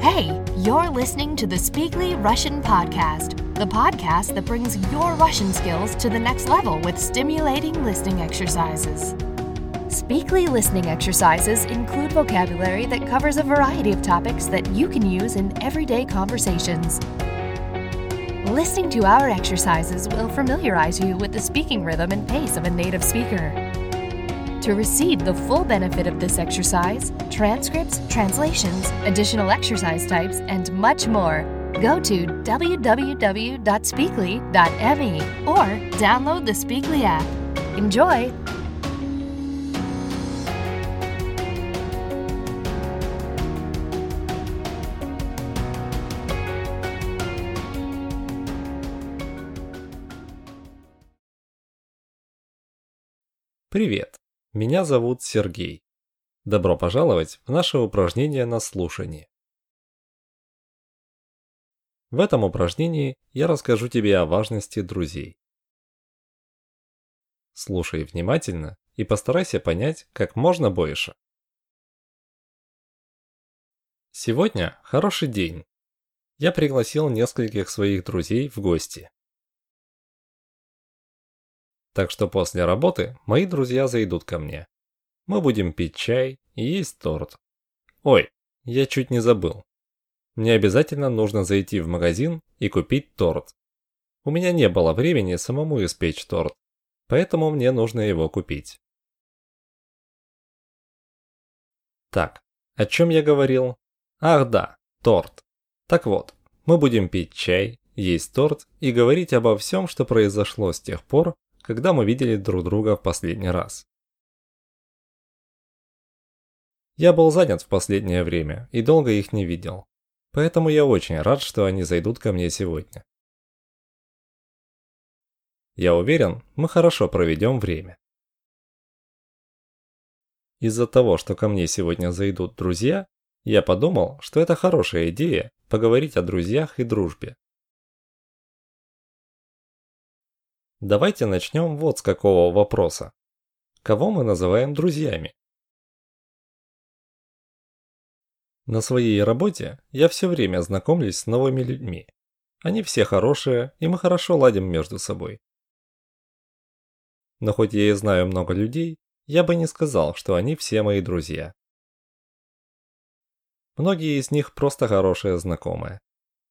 Hey, you're listening to the Speakly Russian Podcast, the podcast that brings your Russian skills to the next level with stimulating listening exercises. Speakly listening exercises include vocabulary that covers a variety of topics that you can use in everyday conversations. Listening to our exercises will familiarize you with the speaking rhythm and pace of a native speaker. To receive the full benefit of this exercise, transcripts, translations, additional exercise types, and much more, go to www.speakly.me or download the Speakly app. Enjoy! Привет, Меня зовут Сергей. Добро пожаловать в наше упражнение на слушание. В этом упражнении я расскажу тебе о важности друзей. Слушай внимательно и постарайся понять как можно больше. Сегодня хороший день. Я пригласил нескольких своих друзей в гости. Так что после работы мои друзья зайдут ко мне. Мы будем пить чай и есть торт. Ой, я чуть не забыл. Мне обязательно нужно зайти в магазин и купить торт. У меня не было времени самому испечь торт, поэтому мне нужно его купить. Так, о чем я говорил? Ах да, торт. Так вот, мы будем пить чай, есть торт и говорить обо всем, что произошло с тех пор, когда мы видели друг друга в последний раз. Я был занят в последнее время и долго их не видел, поэтому я очень рад, что они зайдут ко мне сегодня. Я уверен, мы хорошо проведем время. Из-за того, что ко мне сегодня зайдут друзья, я подумал, что это хорошая идея поговорить о друзьях и дружбе. Давайте начнем вот с какого вопроса. Кого мы называем друзьями? На своей работе я все время знакомлюсь с новыми людьми. Они все хорошие, и мы хорошо ладим между собой. Но хоть я и знаю много людей, я бы не сказал, что они все мои друзья. Многие из них просто хорошие знакомые.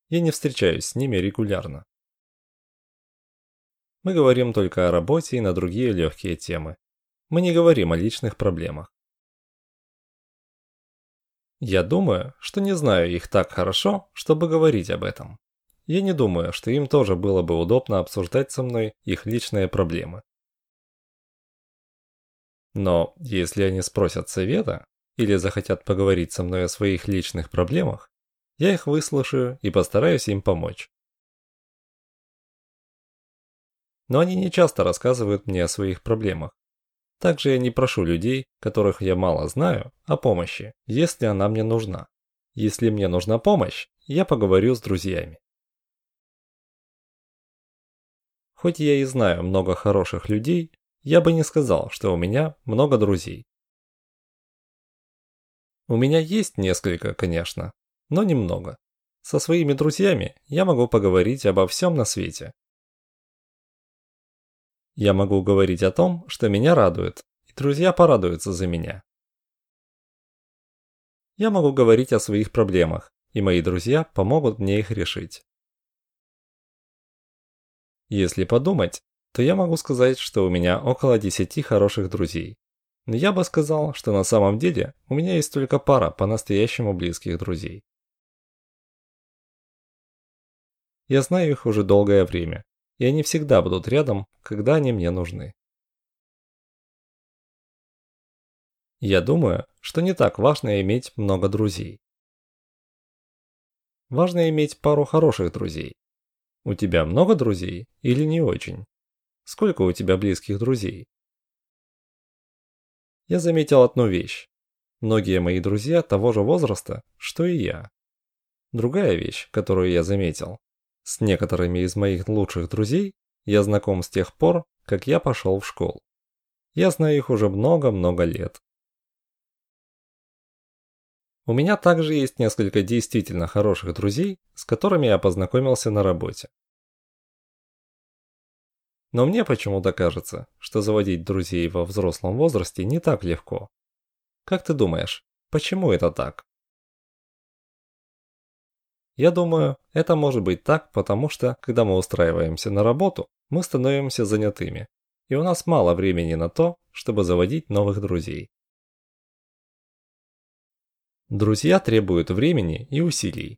Я не встречаюсь с ними регулярно. Мы говорим только о работе и на другие легкие темы. Мы не говорим о личных проблемах. Я думаю, что не знаю их так хорошо, чтобы говорить об этом. Я не думаю, что им тоже было бы удобно обсуждать со мной их личные проблемы. Но если они спросят совета или захотят поговорить со мной о своих личных проблемах, я их выслушаю и постараюсь им помочь. Но они не часто рассказывают мне о своих проблемах. Также я не прошу людей, которых я мало знаю, о помощи, если она мне нужна. Если мне нужна помощь, я поговорю с друзьями. Хоть я и знаю много хороших людей, я бы не сказал, что у меня много друзей. У меня есть несколько, конечно, но немного. Со своими друзьями я могу поговорить обо всем на свете, я могу говорить о том, что меня радует, и друзья порадуются за меня. Я могу говорить о своих проблемах, и мои друзья помогут мне их решить. Если подумать, то я могу сказать, что у меня около 10 хороших друзей. Но я бы сказал, что на самом деле у меня есть только пара по-настоящему близких друзей. Я знаю их уже долгое время, и они всегда будут рядом, когда они мне нужны. Я думаю, что не так важно иметь много друзей. Важно иметь пару хороших друзей. У тебя много друзей или не очень? Сколько у тебя близких друзей? Я заметил одну вещь. Многие мои друзья того же возраста, что и я. Другая вещь, которую я заметил, с некоторыми из моих лучших друзей я знаком с тех пор, как я пошел в школу. Я знаю их уже много-много лет. У меня также есть несколько действительно хороших друзей, с которыми я познакомился на работе. Но мне почему-то кажется, что заводить друзей во взрослом возрасте не так легко. Как ты думаешь, почему это так? Я думаю, это может быть так, потому что, когда мы устраиваемся на работу, мы становимся занятыми, и у нас мало времени на то, чтобы заводить новых друзей. Друзья требуют времени и усилий.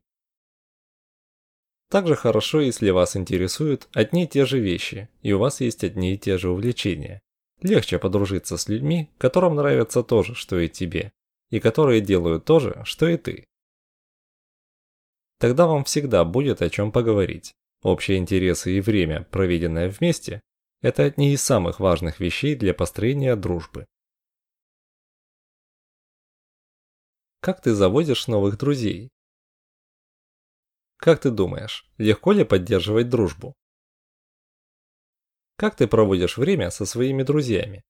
Также хорошо, если вас интересуют одни и те же вещи, и у вас есть одни и те же увлечения. Легче подружиться с людьми, которым нравится то же, что и тебе, и которые делают то же, что и ты. Тогда вам всегда будет о чем поговорить. Общие интересы и время, проведенное вместе, это одни из самых важных вещей для построения дружбы. Как ты заводишь новых друзей? Как ты думаешь, легко ли поддерживать дружбу? Как ты проводишь время со своими друзьями?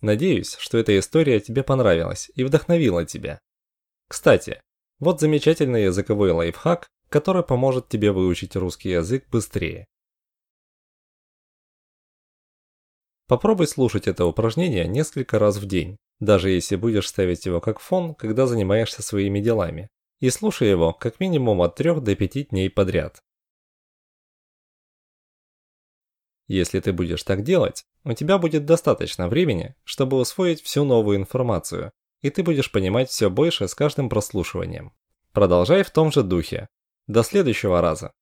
Надеюсь, что эта история тебе понравилась и вдохновила тебя. Кстати, вот замечательный языковой лайфхак, который поможет тебе выучить русский язык быстрее. Попробуй слушать это упражнение несколько раз в день, даже если будешь ставить его как фон, когда занимаешься своими делами, и слушай его как минимум от 3 до 5 дней подряд. Если ты будешь так делать, у тебя будет достаточно времени, чтобы усвоить всю новую информацию, и ты будешь понимать все больше с каждым прослушиванием. Продолжай в том же духе. До следующего раза!